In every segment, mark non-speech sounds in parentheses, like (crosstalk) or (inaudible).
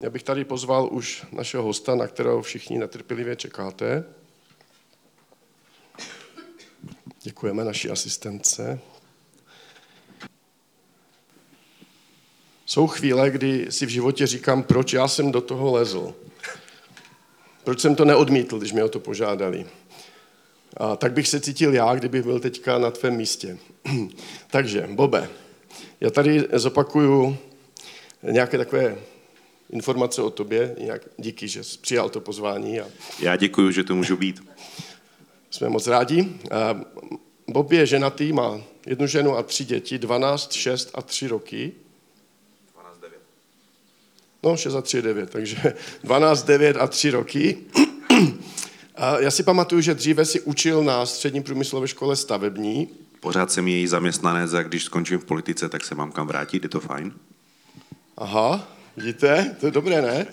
Já bych tady pozval už našeho hosta, na kterého všichni netrpělivě čekáte. Děkujeme naší asistence. Jsou chvíle, kdy si v životě říkám, proč já jsem do toho lezl. Proč jsem to neodmítl, když mě o to požádali. A tak bych se cítil já, kdybych byl teďka na tvém místě. (clears throat) Takže, Bobe, já tady zopakuju nějaké takové informace o tobě. Jinak díky, že jsi přijal to pozvání. A Já děkuji, že to můžu být. jsme moc rádi. Bob je ženatý, má jednu ženu a tři děti, 12, 6 a 3 roky. 12, 9. No, 6 a 3 je 9, takže (laughs) 12, 9 a 3 roky. (clears throat) A já si pamatuju, že dříve si učil na střední průmyslové škole stavební. Pořád jsem její zaměstnanec a když skončím v politice, tak se mám kam vrátit, je to fajn. Aha, vidíte, to je dobré, ne?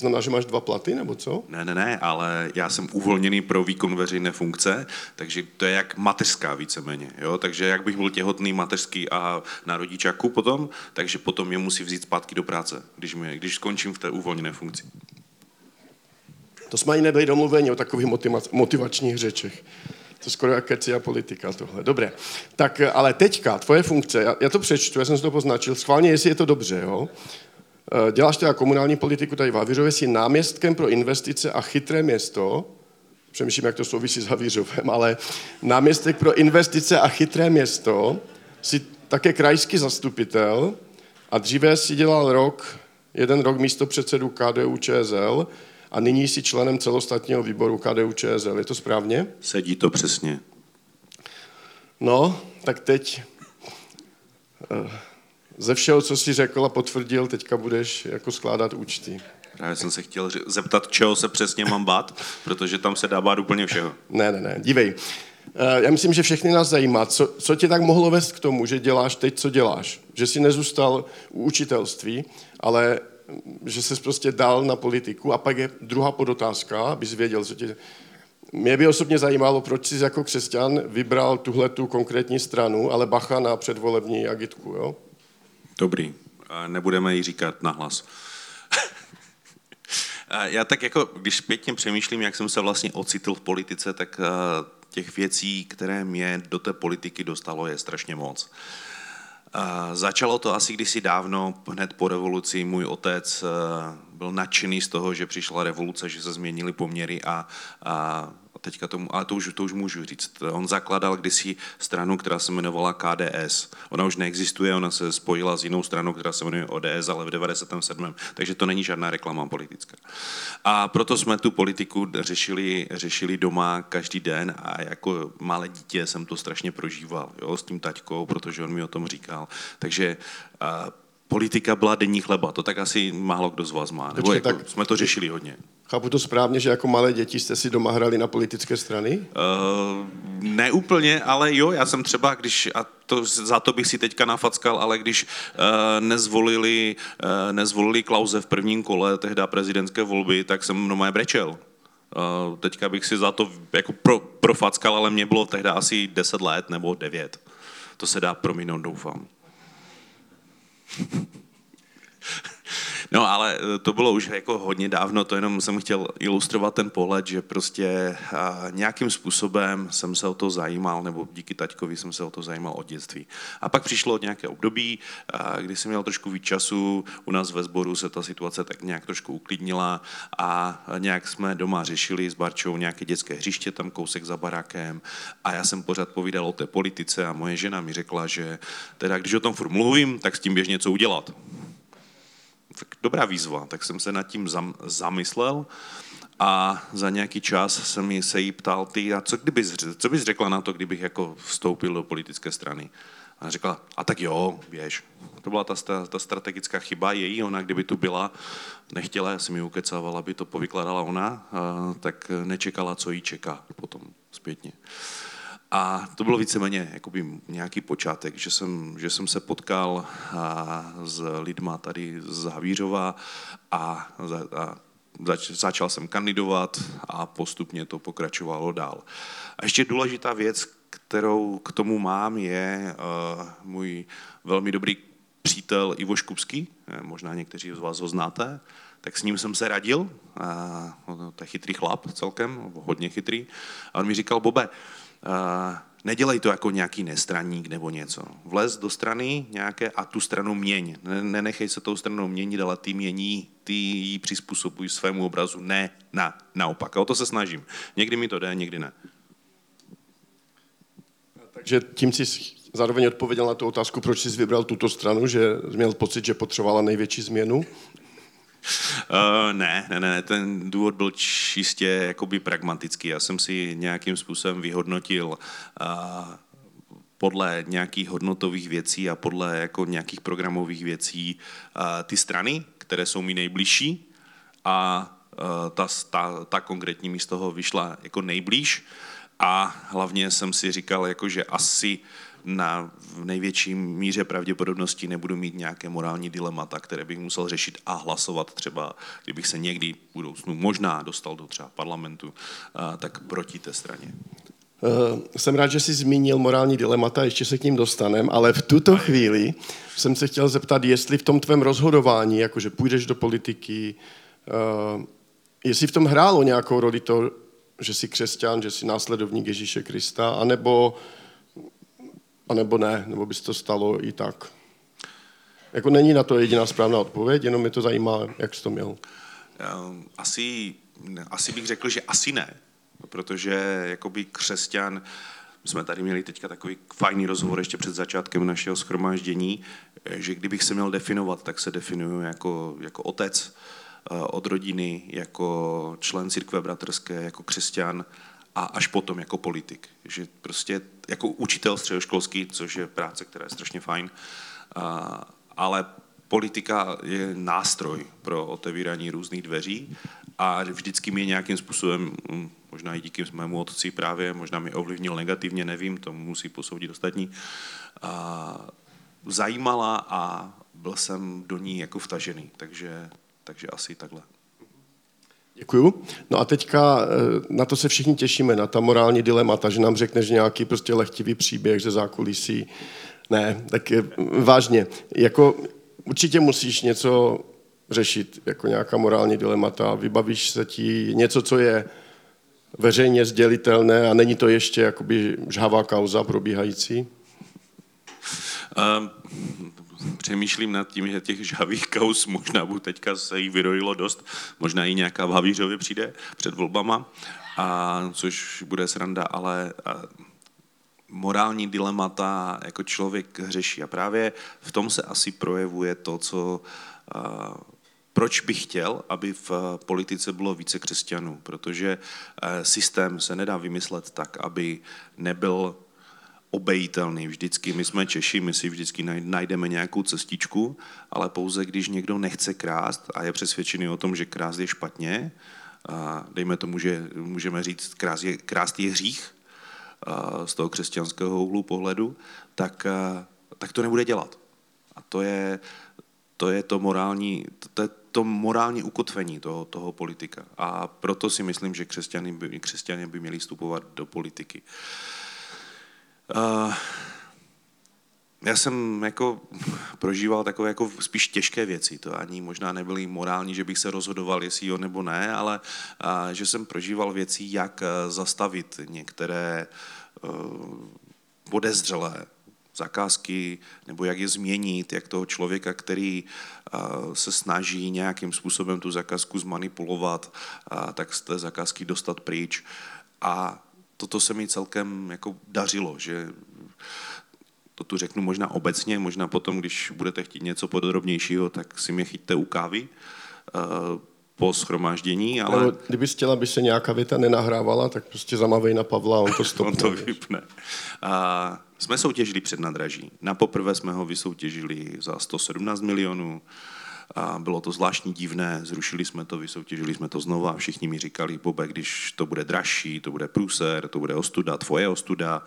Znamená, že máš dva platy, nebo co? Ne, ne, ne, ale já jsem uvolněný pro výkon veřejné funkce, takže to je jak mateřská víceméně, jo? takže jak bych byl těhotný mateřský a na rodičáku potom, takže potom mě musí vzít zpátky do práce, když, mě, když skončím v té uvolněné funkci. To jsme ani nebyli domluveni o takových motiva- motivačních řečech. To skoro jak keci a politika tohle. Dobré. Tak ale teďka, tvoje funkce, já, já to přečtu, já jsem si to poznačil, schválně, jestli je to dobře, jo? Eh, Děláš teda komunální politiku tady v Havířově, jsi náměstkem pro investice a chytré město, přemýšlím, jak to souvisí s Havířovem, ale náměstek pro investice a chytré město, jsi také krajský zastupitel a dříve si dělal rok, jeden rok místo předsedu KDU ČSL a nyní jsi členem celostátního výboru KDU ČSL. Je to správně? Sedí to přesně. No, tak teď eh, ze všeho, co jsi řekl a potvrdil, teďka budeš jako skládat účty. Právě jsem se chtěl zeptat, čeho se přesně mám bát, (laughs) protože tam se dá bát úplně všeho. Ne, ne, ne, dívej. Eh, Já myslím, že všechny nás zajímá, co, co tě tak mohlo vést k tomu, že děláš teď, co děláš. Že jsi nezůstal u učitelství, ale že jsi prostě dal na politiku. A pak je druhá podotázka, abys věděl, co tě... Mě by osobně zajímalo, proč jsi jako křesťan vybral tuhle tu konkrétní stranu, ale bacha na předvolební agitku, jo? Dobrý. Nebudeme jí říkat nahlas. (laughs) Já tak jako, když zpětně přemýšlím, jak jsem se vlastně ocitl v politice, tak eh, těch věcí, které mě do té politiky dostalo, je strašně moc. Začalo to asi kdysi dávno, hned po revoluci. Můj otec eh, byl nadšený z toho, že přišla revoluce, že se změnily poměry a, a teďka tomu, ale to už, to už můžu říct. On zakládal kdysi stranu, která se jmenovala KDS. Ona už neexistuje, ona se spojila s jinou stranou, která se jmenuje ODS, ale v 97. Takže to není žádná reklama politická. A proto jsme tu politiku řešili, řešili doma každý den a jako malé dítě jsem to strašně prožíval jo, s tím taťkou, protože on mi o tom říkal. Takže a, politika byla denní chleba, to tak asi málo kdo z vás má. Nebo Počkej, jako, tak- jsme to řešili hodně. Chápu to správně, že jako malé děti jste si doma hrali na politické strany? Uh, ne úplně, ale jo, já jsem třeba, když, a to, za to bych si teďka nafackal, ale když uh, nezvolili, uh, nezvolili Klauze v prvním kole tehdy prezidentské volby, tak jsem normálně brečel. Uh, teďka bych si za to jako pro, profackal, ale mě bylo tehdy asi 10 let nebo 9. To se dá prominout, doufám. (laughs) No ale eh, to bylo už jako hodně dávno, to jenom jsem chtěl ilustrovat ten pohled, že prostě a, nějakým způsobem jsem se o to zajímal, nebo díky taťkovi jsem se o to zajímal od dětství. A pak přišlo nějaké období, a, kdy jsem měl trošku víc času, u nás ve sboru se ta situace tak nějak trošku uklidnila a nějak jsme doma řešili s Barčou nějaké dětské hřiště tam kousek za barákem a já jsem pořád povídal o té politice a moje žena mi řekla, že teda když o tom furt mluvím, tak s tím běž něco udělat tak dobrá výzva, tak jsem se nad tím zam, zamyslel a za nějaký čas jsem se jí ptal, ty, a co, kdybys, co bys řekla na to, kdybych jako vstoupil do politické strany? A řekla, a tak jo, běž. To byla ta, ta, strategická chyba její, ona kdyby tu byla, nechtěla, já jsem ji ukecával, aby to povykládala ona, a, tak nečekala, co jí čeká potom zpětně. A to bylo víceméně jakoby nějaký počátek, že jsem, že jsem se potkal a, s lidma tady z Havířova a, a zač, začal jsem kandidovat a postupně to pokračovalo dál. A ještě důležitá věc, kterou k tomu mám, je uh, můj velmi dobrý přítel Ivo Škubský, možná někteří z vás ho znáte, tak s ním jsem se radil, a, to je chytrý chlap celkem, hodně chytrý, a on mi říkal, Bobe, a, nedělej to jako nějaký nestraník nebo něco. Vlez do strany nějaké a tu stranu měň. Nenechej se tou stranou měnit, ale ty mění, ty ji přizpůsobuj svému obrazu, ne na, naopak. A o to se snažím. Někdy mi to jde, někdy ne. Takže tím si zároveň odpověděl na tu otázku, proč jsi vybral tuto stranu, že měl pocit, že potřebovala největší změnu? (laughs) Uh, ne, ne, ne, ten důvod byl čistě jakoby pragmatický. Já jsem si nějakým způsobem vyhodnotil uh, podle nějakých hodnotových věcí a podle jako nějakých programových věcí uh, ty strany, které jsou mi nejbližší a ta, ta, ta konkrétní mi z toho vyšla jako nejblíž a hlavně jsem si říkal, jako, že asi uh, na v největší míře pravděpodobnosti nebudu mít nějaké morální dilemata, které bych musel řešit a hlasovat třeba, kdybych se někdy v budoucnu možná dostal do třeba parlamentu, tak proti té straně. Uh, jsem rád, že jsi zmínil morální dilemata, ještě se k ním dostanem, ale v tuto chvíli jsem se chtěl zeptat, jestli v tom tvém rozhodování, jakože půjdeš do politiky, uh, jestli v tom hrálo nějakou roli to, že jsi křesťan, že jsi následovník Ježíše Krista, anebo uh, a nebo ne, nebo by se to stalo i tak. Jako není na to jediná správná odpověď, jenom mě to zajímá, jak jsi to měl. Ehm, asi, asi bych řekl, že asi ne, protože jakoby křesťan, jsme tady měli teďka takový fajný rozhovor ještě před začátkem našeho schromáždění, že kdybych se měl definovat, tak se definuju jako, jako otec eh, od rodiny, jako člen církve bratrské, jako křesťan a až potom jako politik. Že prostě jako učitel středoškolský, což je práce, která je strašně fajn, ale politika je nástroj pro otevírání různých dveří a vždycky mě nějakým způsobem, hm, možná i díky mému otci právě, možná mi ovlivnil negativně, nevím, to musí posoudit ostatní, zajímala a byl jsem do ní jako vtažený, takže, takže asi takhle. Děkuju. No a teďka eh, na to se všichni těšíme, na ta morální dilemata, že nám řekneš nějaký prostě lehtivý příběh ze zákulisí. Ne, tak vážně. Jako určitě musíš něco řešit, jako nějaká morální dilemata. Vybavíš se ti něco, co je veřejně sdělitelné a není to ještě jakoby žhavá kauza probíhající? Um, přemýšlím nad tím, že těch žhavých kaus možná budu teďka se jí vyrojilo dost, možná i nějaká v Havířově přijde před volbama, a, což bude sranda, ale a, morální dilemata jako člověk řeší. A právě v tom se asi projevuje to, co a, proč bych chtěl, aby v politice bylo více křesťanů, protože systém se nedá vymyslet tak, aby nebyl obejitelný. Vždycky my jsme Češi, my si vždycky najdeme nějakou cestičku, ale pouze když někdo nechce krást a je přesvědčený o tom, že krást je špatně, a dejme tomu, že můžeme říct, krást je, krást je hřích z toho křesťanského úhlu pohledu, tak, tak to nebude dělat. A to je to, je to morální, to, je to morální ukotvení toho, toho politika. A proto si myslím, že křesťany by, křesťané by měli vstupovat do politiky. Uh, Uh, já jsem jako prožíval takové jako spíš těžké věci. To ani možná nebyly morální, že bych se rozhodoval, jestli jo nebo ne, ale uh, že jsem prožíval věci, jak uh, zastavit některé uh, podezřelé zakázky, nebo jak je změnit, jak toho člověka, který uh, se snaží nějakým způsobem tu zakázku zmanipulovat, tak z té zakázky dostat pryč. A toto se mi celkem jako dařilo, že to tu řeknu možná obecně, možná potom, když budete chtít něco podrobnějšího, tak si mě chyťte u kávy uh, po schromáždění, ale... Nebo kdyby chtěla, aby se nějaká věta nenahrávala, tak prostě zamavej na Pavla a on to (laughs) stopne. on to vypne. Uh, jsme soutěžili před nadraží. Na poprvé jsme ho vysoutěžili za 117 milionů, a bylo to zvláštní divné, zrušili jsme to, vysoutěžili jsme to znova a všichni mi říkali, Bobe, když to bude dražší, to bude průser, to bude ostuda, tvoje ostuda.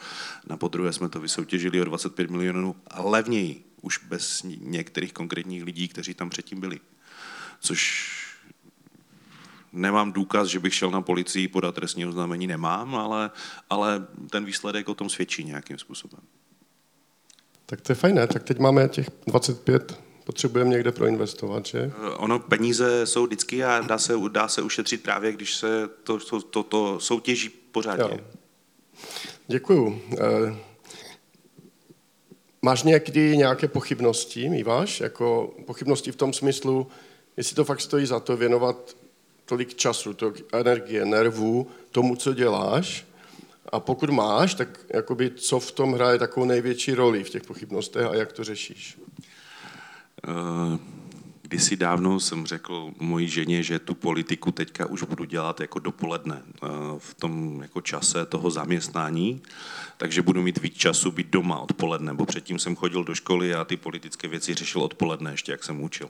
Na podruhé jsme to vysoutěžili o 25 milionů levněji, už bez některých konkrétních lidí, kteří tam předtím byli. Což nemám důkaz, že bych šel na policii podat trestní oznámení, nemám, ale, ale ten výsledek o tom svědčí nějakým způsobem. Tak to je fajné, tak teď máme těch 25, potřebujeme někde proinvestovat, že? Ono, peníze jsou vždycky a dá se, dá se ušetřit právě, když se to, to, to, to soutěží pořádně. Jo. Děkuju. Eh, máš někdy nějaké pochybnosti, míváš? Jako pochybnosti v tom smyslu, jestli to fakt stojí za to věnovat tolik času, tolik energie, nervů tomu, co děláš, a pokud máš, tak jakoby, co v tom hraje takovou největší roli v těch pochybnostech a jak to řešíš? Uh, kdysi dávno jsem řekl mojí ženě, že tu politiku teďka už budu dělat jako dopoledne uh, v tom jako čase toho zaměstnání, takže budu mít víc času být doma odpoledne, bo předtím jsem chodil do školy a ty politické věci řešil odpoledne ještě, jak jsem učil.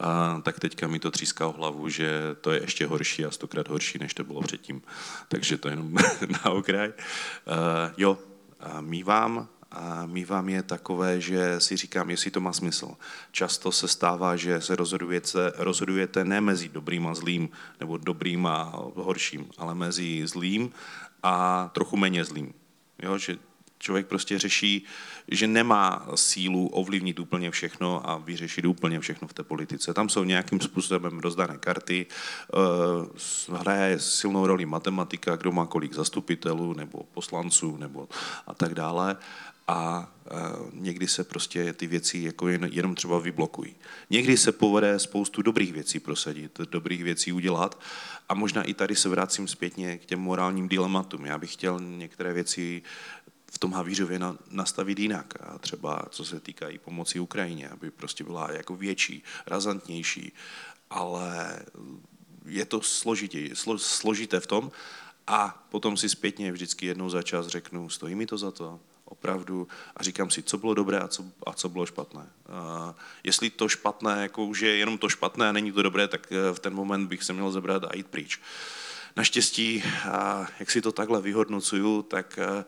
A tak teďka mi to tříská o hlavu, že to je ještě horší a stokrát horší, než to bylo předtím. Takže to jenom (laughs) na okraj. Uh, jo, mývám, a mývám je takové, že si říkám, jestli to má smysl. Často se stává, že se rozhodujete, rozhodujete ne mezi dobrým a zlým, nebo dobrým a horším, ale mezi zlým a trochu méně zlým. Jo, že člověk prostě řeší, že nemá sílu ovlivnit úplně všechno a vyřešit úplně všechno v té politice. Tam jsou nějakým způsobem rozdané karty, eh, hraje silnou roli matematika, kdo má kolik zastupitelů nebo poslanců nebo a tak dále a eh, někdy se prostě ty věci jako jen, jenom třeba vyblokují. Někdy se povede spoustu dobrých věcí prosadit, dobrých věcí udělat a možná i tady se vracím zpětně k těm morálním dilematům. Já bych chtěl některé věci v tom Havířově na, nastavit jinak. A třeba co se týká i pomoci Ukrajině, aby prostě byla jako větší, razantnější, ale je to složitě, slo, složité v tom a potom si zpětně vždycky jednou za čas řeknu, stojí mi to za to, opravdu a říkám si, co bylo dobré a co, a co bylo špatné. A jestli to špatné, jako už je jenom to špatné a není to dobré, tak eh, v ten moment bych se měl zebrat a jít pryč. Naštěstí, a jak si to takhle vyhodnocuju, tak eh,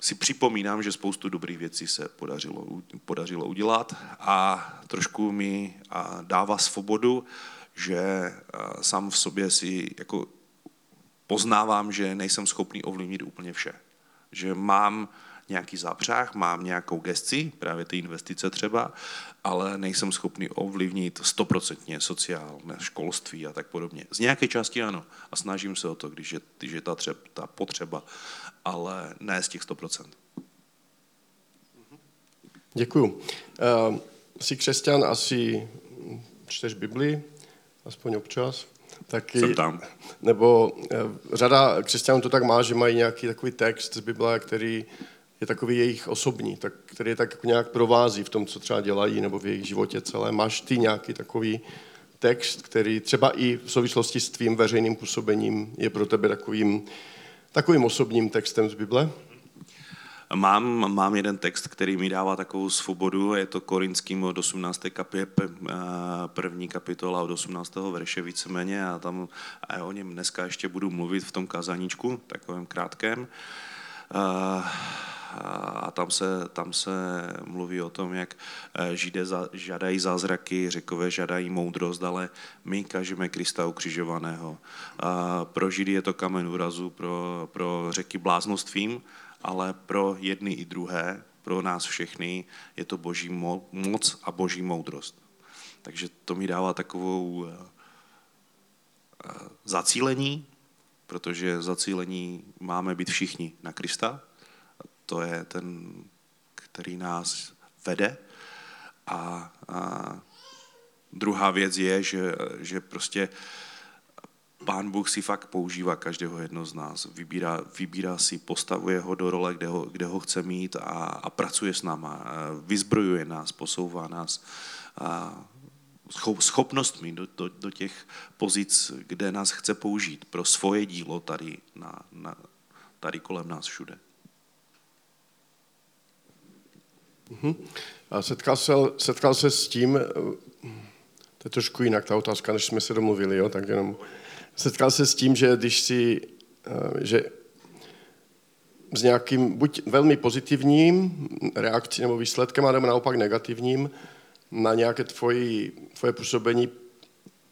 si připomínám, že spoustu dobrých věcí se podařilo, podařilo udělat a trošku mi dává svobodu, že sám v sobě si jako poznávám, že nejsem schopný ovlivnit úplně vše. Že mám nějaký zápřah, mám nějakou gesci, právě ty investice třeba, ale nejsem schopný ovlivnit stoprocentně sociálné školství a tak podobně. Z nějaké části ano a snažím se o to, když je, když je ta, třeb, ta potřeba, ale ne z těch 100%. Děkuju. Uh, jsi křesťan, asi čteš Bibli, aspoň občas. Taky, Jsem tam. Nebo uh, řada křesťanů to tak má, že mají nějaký takový text z Bible, který je takový jejich osobní, tak, který je tak nějak provází v tom, co třeba dělají, nebo v jejich životě celé. Máš ty nějaký takový text, který třeba i v souvislosti s tvým veřejným působením je pro tebe takovým, takovým osobním textem z Bible? Mám, mám jeden text, který mi dává takovou svobodu, je to Korinským od 18. kapě, první kapitola od 18. verše víceméně a tam a o něm dneska ještě budu mluvit v tom kazaníčku, takovém krátkém a tam se, tam se mluví o tom, jak eh, Židé žádají zázraky, řekové žádají moudrost, ale my kažeme Krista ukřižovaného. A pro Židy je to kamen úrazu, pro, pro řeky bláznostvím, ale pro jedny i druhé, pro nás všechny, je to boží moc a boží moudrost. Takže to mi dává takovou eh, eh, zacílení, protože zacílení máme být všichni na Krista, to je ten, který nás vede. A, a druhá věc je, že, že prostě Pán Bůh si fakt používá každého jedno z nás. Vybírá, vybírá si, postavuje ho do role, kde ho, kde ho chce mít a, a pracuje s náma. Vyzbrojuje nás, posouvá nás a schopnostmi do, do, do těch pozic, kde nás chce použít pro svoje dílo tady, na, na, tady kolem nás všude. A setkal se, setkal se s tím, eh, to je trošku jinak ta otázka, než jsme se domluvili, jo, tak jenom setkal se s tím, že když si, eh, že s nějakým buď velmi pozitivním reakcí nebo výsledkem, nebo naopak negativním na nějaké tvoji, tvoje působení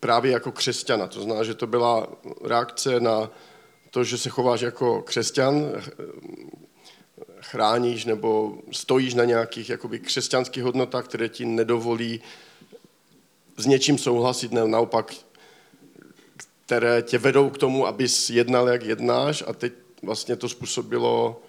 právě jako křesťana. To znamená, že to byla reakce na to, že se chováš jako křesťan, chráníš nebo stojíš na nějakých jakoby křesťanských hodnotách, které ti nedovolí s něčím souhlasit, ne, naopak, které tě vedou k tomu, abys jednal, jak jednáš a teď vlastně to způsobilo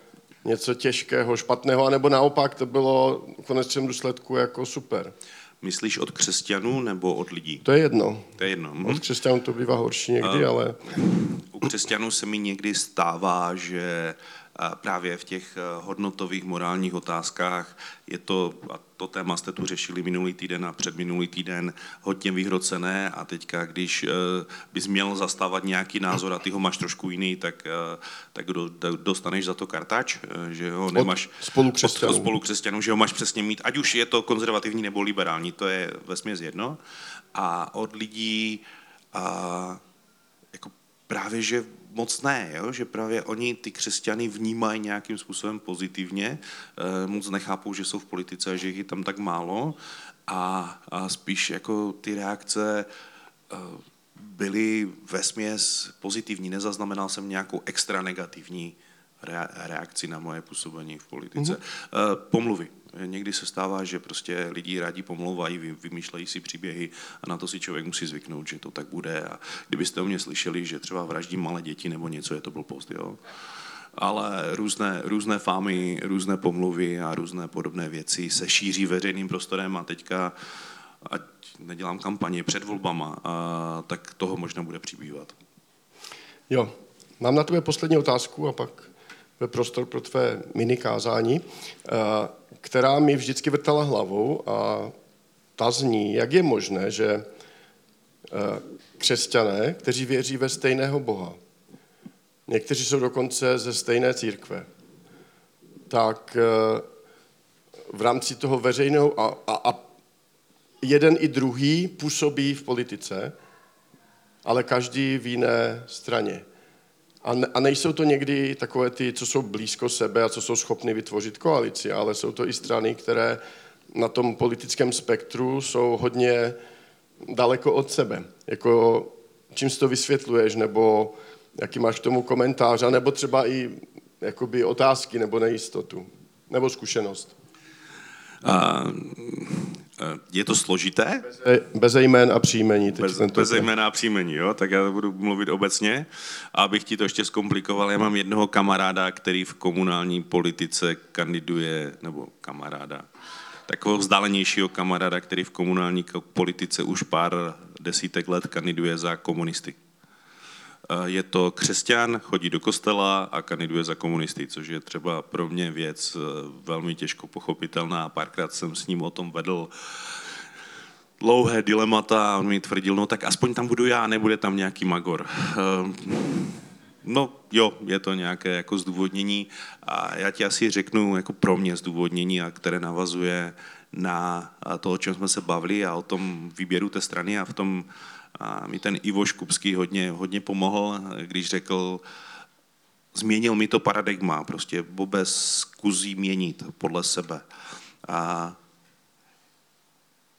něco těžkého, špatného, anebo naopak to bylo v konečném důsledku jako super. Myslíš od křesťanů nebo od lidí? To je jedno. To je jedno. Od křesťanů to bývá horší někdy, uh, ale... U křesťanů se mi někdy stává, že právě v těch eh, hodnotových morálních otázkách je to, a to téma jste tu řešili minulý týden a předminulý týden, hodně vyhrocené a teďka, když eh, bys měl zastávat nějaký názor a ty ho máš trošku jiný, tak, eh, tak dostaneš za to kartač, že ho nemáš od spolukřesťanů. Od spolukřesťanů, že ho máš přesně mít, ať už je to konzervativní nebo liberální, to je vesměs jedno. A od lidí a, jako právě, že moc ne, jo? že právě oni ty křesťany vnímají nějakým způsobem pozitivně, e, moc nechápou, že jsou v politice a že jich je tam tak málo a, a spíš jako ty reakce e, byly ve směs pozitivní. Nezaznamenal jsem nějakou extra negativní reakci na moje působení v politice. Mm-hmm. Pomluvy. Někdy se stává, že prostě lidi rádi pomlouvají, vymýšlejí si příběhy a na to si člověk musí zvyknout, že to tak bude. A kdybyste o mě slyšeli, že třeba vraždím malé děti nebo něco, je to blbost, jo. Ale různé, různé fámy, různé pomluvy a různé podobné věci se šíří veřejným prostorem a teďka, ať nedělám kampaně před volbama, a, tak toho možná bude přibývat. Jo, mám na tebe poslední otázku a pak ve prostor pro tvé mini kázání, eh, která mi vždycky vrtala hlavou a ta zní, jak je možné, že eh, křesťané, kteří věří ve stejného Boha, někteří jsou dokonce ze stejné církve, tak eh, v rámci toho veřejného a, a, a jeden i druhý působí v politice, ale každý v jiné straně. A, a nejsou to někdy takové ty, co jsou blízko sebe a co jsou schopny vytvořit koalici, ale jsou to i strany, které na tom politickém spektru jsou hodně daleko od sebe. Jako, čím si to vysvětluješ, nebo jaký máš k tomu komentář, nebo třeba i jakoby otázky nebo nejistotu, nebo zkušenost. Uh, je to složité? Bez jmén a příjmení. Teď bez, bez jména a příjmení, jo? tak já budu mluvit obecně. A abych ti to ještě zkomplikoval, já mám jednoho kamaráda, který v komunální politice kandiduje, nebo kamaráda, takového vzdálenějšího kamaráda, který v komunální politice už pár desítek let kandiduje za komunisty. Je to křesťan, chodí do kostela a kandiduje za komunisty, což je třeba pro mě věc eh, velmi těžko pochopitelná. Párkrát jsem s ním o tom vedl dlouhé dilemata a on mi tvrdil, no tak aspoň tam budu já, nebude tam nějaký magor. Eh, no jo, je to nějaké jako zdůvodnění a já ti asi řeknu jako pro mě zdůvodnění, a které navazuje na to, o čem jsme se bavili a o tom výběru té strany a v tom a mi ten Ivo Škupský hodně, hodně pomohl, když řekl, změnil mi to paradigma, prostě vůbec zkusí měnit podle sebe. A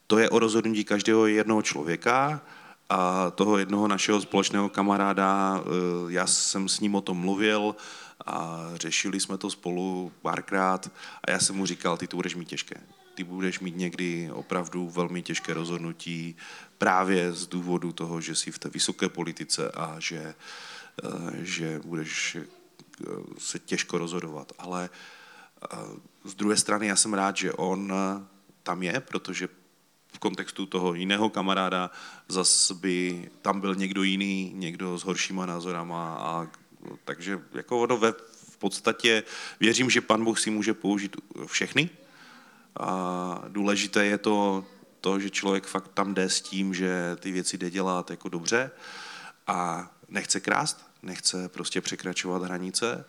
to je o rozhodnutí každého jednoho člověka a toho jednoho našeho společného kamaráda, eh, já jsem s ním o tom mluvil a řešili jsme to spolu párkrát a já jsem mu říkal, ty to budeš mít těžké. Ty budeš mít někdy opravdu velmi těžké rozhodnutí právě z důvodu toho, že jsi v té vysoké politice a že, eh, že budeš eh, se těžko rozhodovat. Ale z druhé strany já jsem rád, že on tam je, protože v kontextu toho jiného kamaráda zas by tam byl někdo jiný, někdo s horšíma názorama a takže jako ono ve, v podstatě věřím, že pan Bůh si může použít všechny a důležité je to, to, že člověk fakt tam jde s tím, že ty věci jde dělat jako dobře a nechce krást, nechce prostě překračovat hranice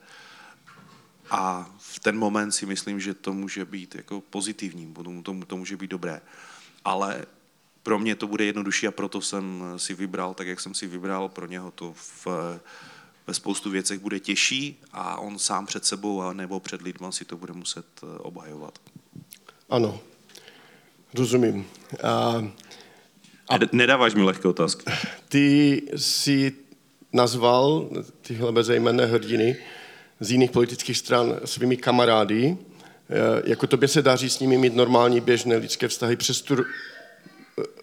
a v ten moment si myslím, že to může být jako pozitivní, to, to, může být dobré ale pro mě to bude jednodušší a proto jsem si vybral tak, jak jsem si vybral. Pro něho to v, ve spoustu věcech bude těžší a on sám před sebou a nebo před lidma si to bude muset eh, obhajovat. Ano, rozumím. A, a Nedáváš mi lehké otázky. Ty si nazval tyhle bezejmenné hrdiny z jiných politických stran svými kamarády. Eh, jako tobě se daří s nimi mít normální běžné lidské vztahy přes tu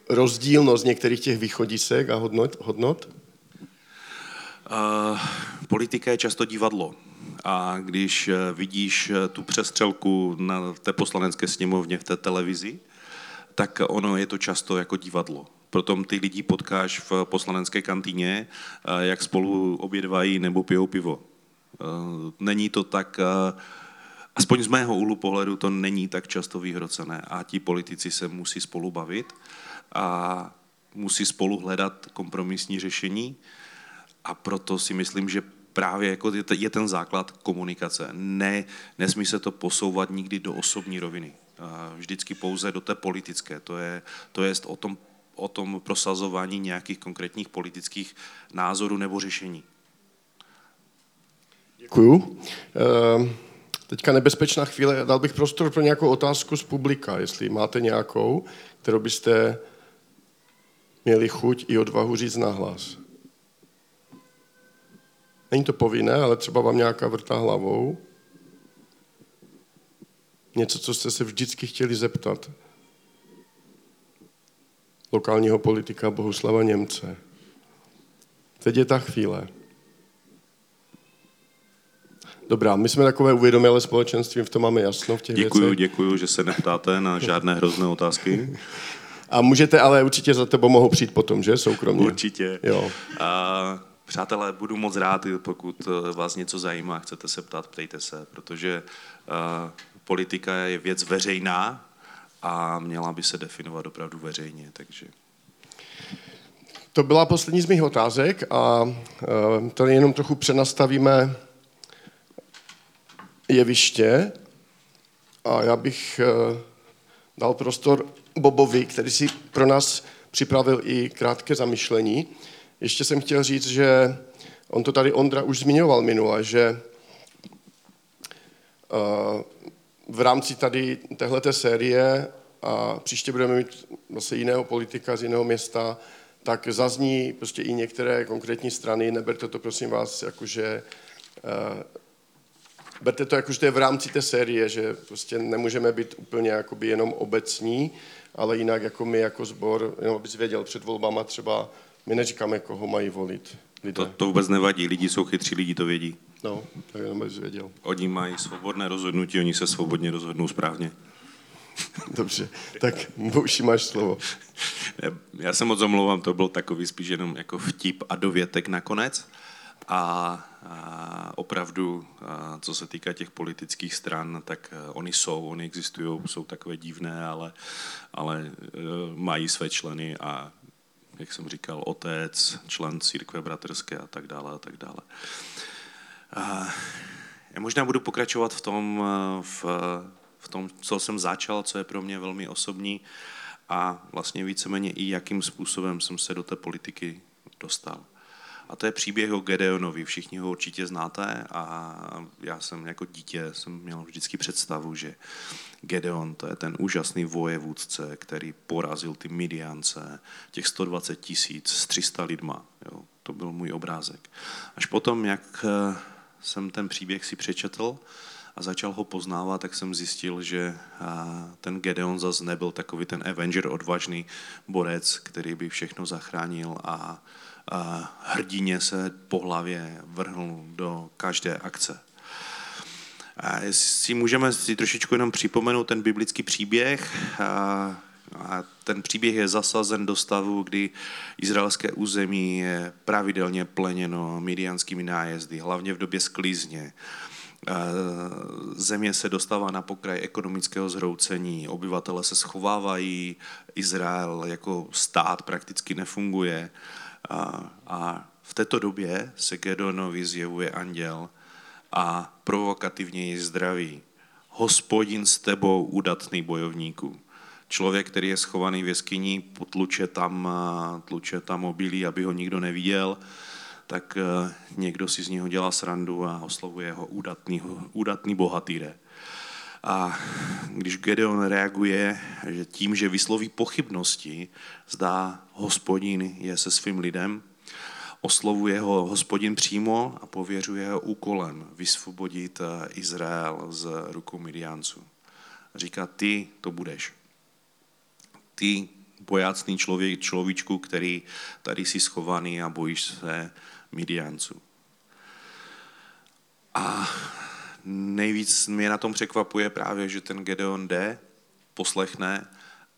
rozdílnost některých těch východisek a hodnot? hodnot? Uh, politika je často divadlo. A když eh, vidíš eh, tu přestřelku na té poslanecké sněmovně v té televizi, tak ono je to často jako divadlo. Potom ty lidi potkáš v poslanecké kantýně, jak spolu obědvají nebo pijou pivo. Není to tak, aspoň z mého úhlu pohledu, to není tak často vyhrocené a ti politici se musí spolu bavit a musí spolu hledat kompromisní řešení a proto si myslím, že právě jako je ten základ komunikace. Ne, nesmí se to posouvat nikdy do osobní roviny. Vždycky pouze do té politické. To je, to je o tom, o tom prosazování nějakých konkrétních politických názorů nebo řešení. Děkuju. Ehm, teďka nebezpečná chvíle. Dal bych prostor pro nějakou otázku z publika, jestli máte nějakou, kterou byste měli chuť i odvahu říct nahlas. Není to povinné, ale třeba vám nějaká vrtá hlavou. Něco, co jste se vždycky chtěli zeptat. Lokálního politika Bohuslava Němce. Teď je ta chvíle. Dobrá, my jsme takové uvědomilé společenství, v tom máme jasno v těch děkuju, věcech. Děkuju, že se neptáte na žádné hrozné otázky. A můžete, ale určitě za tebou mohou přijít potom, že? Soukromně. Určitě. Jo. A, přátelé, budu moc rád, pokud eh, vás něco zajímá, chcete se ptát, ptejte se, protože a, eh, politika je věc veřejná a měla by se definovat opravdu veřejně, takže... To byla poslední z mých otázek a eh, tady jenom trochu přenastavíme jeviště a já bych dal prostor Bobovi, který si pro nás připravil i krátké zamyšlení. Ještě jsem chtěl říct, že on to tady Ondra už zmiňoval minule, že eh, v rámci tady téhleté série a příště budeme mít zase jiného politika z jiného města, tak zazní prostě i některé konkrétní strany, neberte to prosím vás jakože uh, berte to jako, že to je v rámci té série, že prostě nemůžeme být úplně jakoby jenom obecní, ale jinak jako my jako sbor, jenom abys věděl, před volbama třeba my neříkáme, koho mají volit lidé. To, to vůbec nevadí, lidi jsou chytří, lidi to vědí. No, tak jenom abys věděl. Oni mají svobodné rozhodnutí, oni se svobodně rozhodnou správně. (laughs) Dobře, tak už máš slovo. Já se moc omlouvám, to byl takový spíš jenom jako vtip a dovětek nakonec. A, a opravdu, a co se týká těch politických stran, tak e, oni jsou, oni existují, jsou takové divné, ale, ale e, mají své členy a jak jsem říkal, otec, člen církve bratrské a tak dále a tak dále. Já možná budu pokračovat v tom, e, v, v tom, co jsem začal, co je pro mě velmi osobní a vlastně víceméně i jakým způsobem jsem se do té politiky dostal. A to je příběh o Gedeonovi, všichni ho určitě znáte a já jsem jako dítě jsem měl vždycky představu, že Gedeon to je ten úžasný vojevůdce, který porazil ty Midiance, těch 120 tisíc s 300 lidma. Jo. To byl můj obrázek. Až potom, jak eh, jsem ten příběh si přečetl a začal ho poznávat, tak jsem zjistil, že ten Gedeon zase nebyl takový ten Avenger, odvážný borec, který by všechno zachránil a hrdině se po hlavě vrhnul do každé akce. A jestli můžeme si trošičku jenom připomenout ten biblický příběh, a ten příběh je zasazen do stavu, kdy izraelské území je pravidelně pleněno midianskými nájezdy, hlavně v době sklízně. Země se dostává na pokraj ekonomického zhroucení, obyvatele se schovávají, Izrael jako stát prakticky nefunguje a, a v této době se Gedonovi zjevuje anděl a provokativně ji zdraví. Hospodin s tebou, udatný bojovníku. Člověk, který je schovaný v jeskyni, potluče tam, tluče tam obilí, aby ho nikdo neviděl, tak e, někdo si z něho dělá srandu a oslovuje ho údatný, údatný bohatýre. A když Gedeon reaguje, že tím, že vysloví pochybnosti, zdá hospodin je se svým lidem, oslovuje ho hospodin přímo a pověřuje ho úkolem vysvobodit Izrael z rukou Midianců. Říká, ty to budeš. Ty bojácný člověk, človíčku, který tady jsi schovaný a bojíš se Midianců. A nejvíc mě na tom překvapuje právě, že ten Gedeon jde, poslechne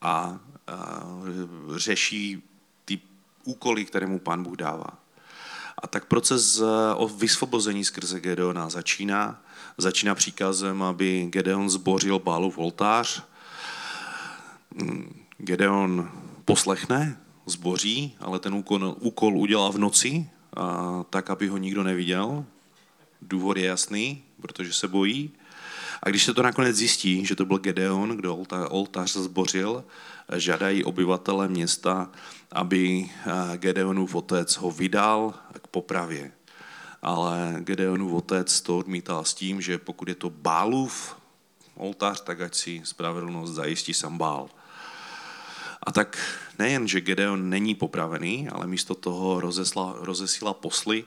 a, a řeší ty úkoly, které mu pán Bůh dává. A tak proces o vysvobození skrze Gedeona začíná. Začíná příkazem, aby Gedeon zbořil Bálův oltář. Gedeon poslechne, zboří, ale ten úkol, úkol udělá v noci, a, tak, aby ho nikdo neviděl. Důvod je jasný, protože se bojí. A když se to nakonec zjistí, že to byl Gedeon, kdo oltář zbořil, žádají obyvatele města, aby Gedeonův otec ho vydal k popravě. Ale Gedeonův otec to odmítal s tím, že pokud je to Bálův oltář, tak ať si spravedlnost zajistí sam Bál. A tak nejen, že Gedeon není popravený, ale místo toho rozesla, rozesíla posly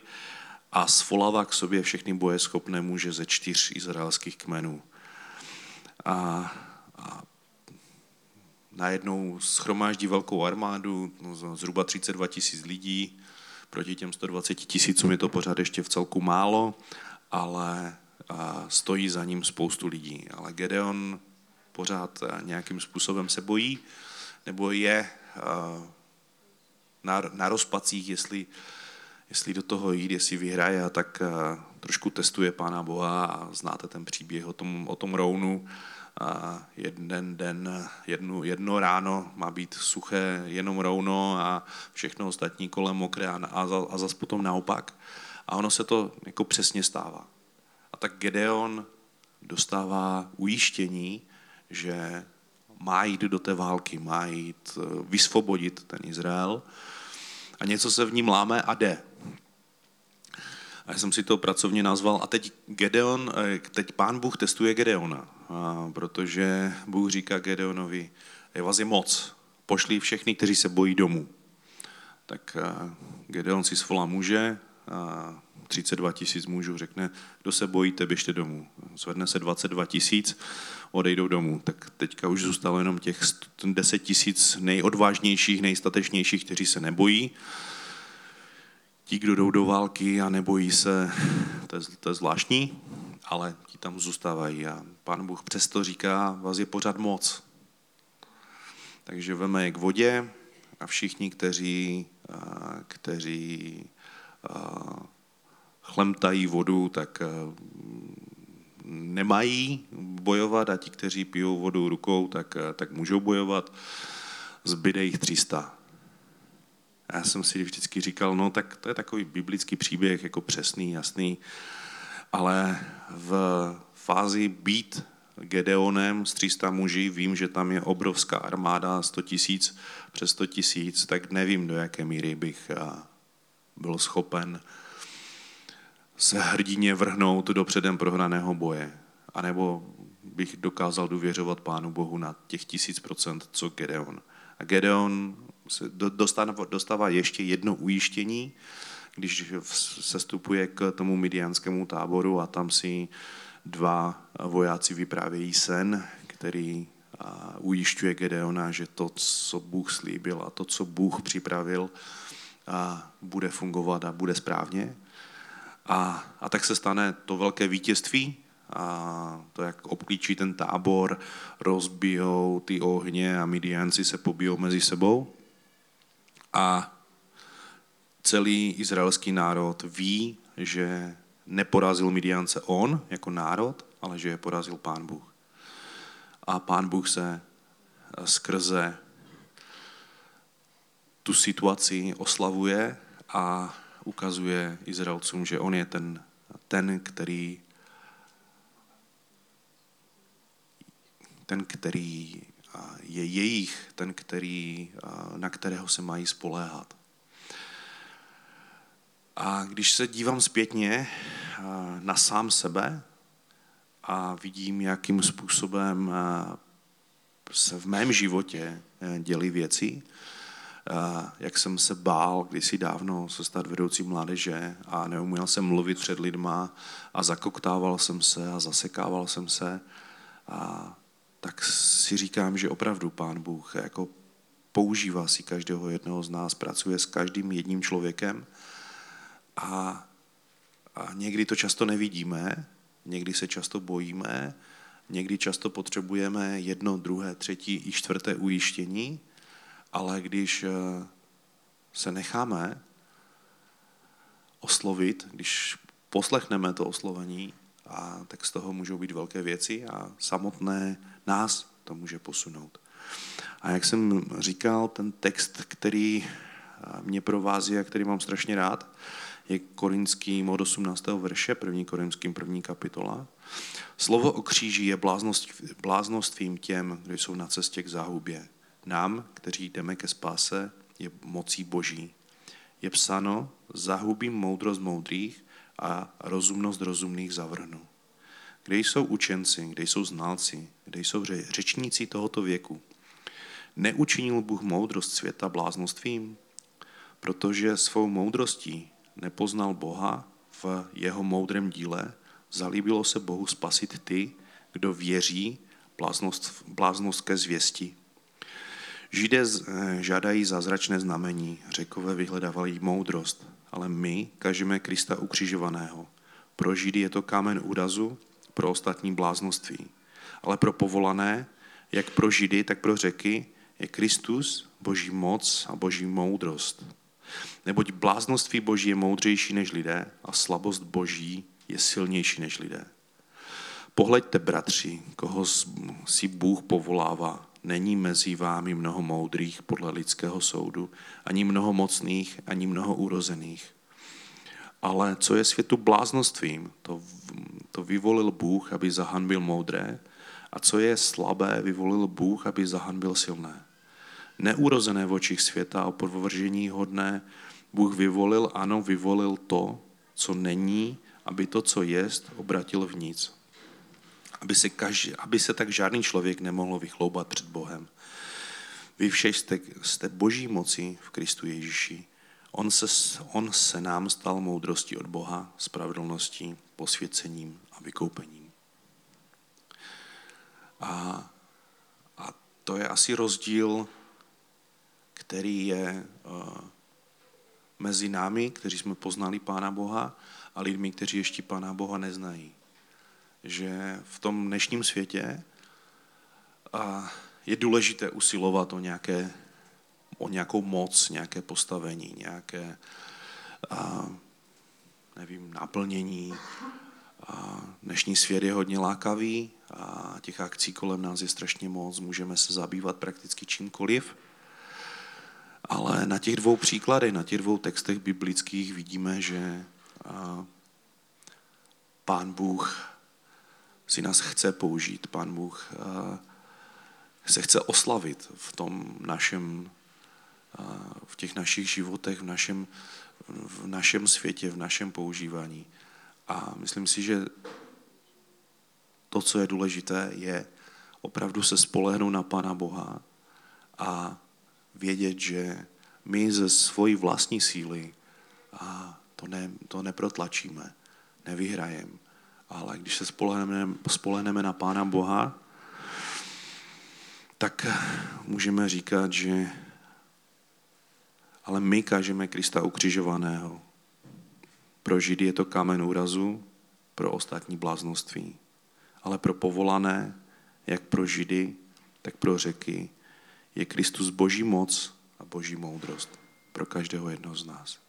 a svolává k sobě všechny bojeschopné muže ze čtyř izraelských kmenů. A, a najednou schromáždí velkou armádu, no, zhruba 32 tisíc lidí, proti těm 120 tisícům je to pořád ještě v celku málo, ale a stojí za ním spoustu lidí. Ale Gedeon pořád nějakým způsobem se bojí, nebo je na, na rozpacích, jestli, jestli do toho jít, jestli vyhraje a tak trošku testuje Pána Boha a znáte ten příběh o tom, o tom rounu. A jeden den, jedno, jedno ráno má být suché jenom rouno a všechno ostatní kolem mokré a, a, a zase potom naopak. A ono se to jako přesně stává. A tak Gedeon dostává ujištění, že má jít do té války, má jít eh, vysvobodit ten Izrael a něco se v ním láme a jde. A já jsem si to pracovně nazval. A teď Gedeon, eh, teď pán Bůh testuje Gedeona, protože Bůh říká Gedeonovi, je vás je moc, pošli všechny, kteří se bojí domů. Tak eh, Gedeon si svolá muže, 32 tisíc mužů řekne, kdo se bojíte, běžte domů. Zvedne se 22 tisíc, odejdou domů. Tak teďka už zůstalo jenom těch 10 tisíc nejodvážnějších, nejstatečnějších, kteří se nebojí. Ti, kdo jdou do války a nebojí se, to je, to je zvláštní, ale ti tam zůstávají. A pán Bůh přesto říká, vás je pořád moc. Takže veme je k vodě a všichni, kteří, kteří chlemtají vodu, tak nemají bojovat a ti, kteří pijou vodu rukou, tak, tak můžou bojovat. Zbyde jich 300. Já jsem si vždycky říkal, no tak to je takový biblický příběh, jako přesný, jasný, ale v fázi být Gedeonem s 300 muži, vím, že tam je obrovská armáda, 100 tisíc, přes 100 tisíc, tak nevím, do jaké míry bych byl schopen se hrdině vrhnout do předem prohraného boje. A nebo bych dokázal důvěřovat Pánu Bohu na těch tisíc procent, co Gedeon. A Gedeon se dostává, ještě jedno ujištění, když se stupuje k tomu midianskému táboru a tam si dva vojáci vyprávějí sen, který ujišťuje Gedeona, že to, co Bůh slíbil a to, co Bůh připravil, bude fungovat a bude správně. A, a tak se stane to velké vítězství, a to, jak obklíčí ten tábor, rozbijou ty ohně a Midianci se pobijou mezi sebou. A celý izraelský národ ví, že neporazil Midiance on jako národ, ale že je porazil pán Bůh. A pán Bůh se skrze tu situaci oslavuje a ukazuje Izraelcům, že on je ten, ten který ten, který je jejich, ten, který, na kterého se mají spoléhat. A když se dívám zpětně na sám sebe a vidím, jakým způsobem se v mém životě dělí věci, jak jsem se bál kdysi dávno se stát vedoucí mládeže a neuměl jsem mluvit před lidma a zakoktával jsem se a zasekával jsem se. A tak si říkám, že opravdu Pán Bůh jako používá si každého jednoho z nás, pracuje s každým jedním člověkem a, a někdy to často nevidíme, někdy se často bojíme, někdy často potřebujeme jedno, druhé, třetí i čtvrté ujištění, ale když eh, se necháme oslovit, když poslechneme to oslovení, a tak z toho můžou být velké věci a samotné nás to může posunout. A jak jsem říkal, ten text, který eh, mě provází a který mám strašně rád, je korinským od 18. verše, první korinským první kapitola. Slovo o kříži je bláznostvím těm, kdo jsou na cestě k záhubě. Nám, kteří jdeme ke spáse, je mocí boží. Je psáno, zahubím moudrost moudrých a rozumnost rozumných zavrhnu. Kde jsou učenci, kde jsou znalci, kde jsou řečníci tohoto věku? Neučinil Bůh moudrost světa bláznostvím? Protože svou moudrostí nepoznal Boha v jeho moudrém díle, zalíbilo se Bohu spasit ty, kdo věří bláznost, bláznost ke zvěsti. Židé eh, žádají zázračné znamení, řekové vyhledávají moudrost, ale my kažeme Krista ukřižovaného. Pro Židy je to kámen úrazu, pro ostatní bláznoství. Ale pro povolané, jak pro Židy, tak pro řeky, je Kristus boží moc a boží moudrost. Neboť bláznoství boží je moudřejší než lidé a slabost boží je silnější než lidé. Pohleďte, bratři, koho si Bůh povolává. Není mezi vámi mnoho moudrých podle lidského soudu, ani mnoho mocných, ani mnoho urozených. Ale co je světu bláznostvím, to, to vyvolil Bůh, aby zahanbil moudré, a co je slabé, vyvolil Bůh, aby zahanbil silné. Neurozené v očích světa a podvržení hodné, Bůh vyvolil, ano, vyvolil to, co není, aby to, co jest, obratil v nic. Aby se, každý, aby se tak žádný člověk nemohl vychloubat před Bohem. Vy všech jste, jste boží moci v Kristu Ježíši. On se, on se nám stal moudrostí od Boha, spravedlností, posvěcením a vykoupením. A, a to je asi rozdíl, který je uh, mezi námi, kteří jsme poznali Pána Boha, a lidmi, kteří ještě Pána Boha neznají. Že v tom dnešním světě uh, je důležité usilovat o, nějaké, o nějakou moc, nějaké postavení, nějaké uh, nevím, naplnění. A dnešní svět je hodně lákavý a těch akcí kolem nás je strašně moc, můžeme se zabývat prakticky čímkoliv. Ale na těch dvou příkladech, na těch dvou textech biblických vidíme, že Pán Bůh si nás chce použít. Pán Bůh se chce oslavit v tom našem, v těch našich životech, v našem, v našem světě, v našem používání. A myslím si, že to, co je důležité, je opravdu se spolehnout na Pána Boha a vědět, že my ze svojí vlastní síly a to, ne, to neprotlačíme, nevyhrajeme. Ale když se spolehneme, na Pána Boha, tak můžeme říkat, že ale my kážeme Krista ukřižovaného. Pro Židy je to kámen úrazu, pro ostatní bláznoství. Ale pro povolané, jak pro Židy, tak pro řeky, je Kristus boží moc a boží moudrost pro každého jednoho z nás.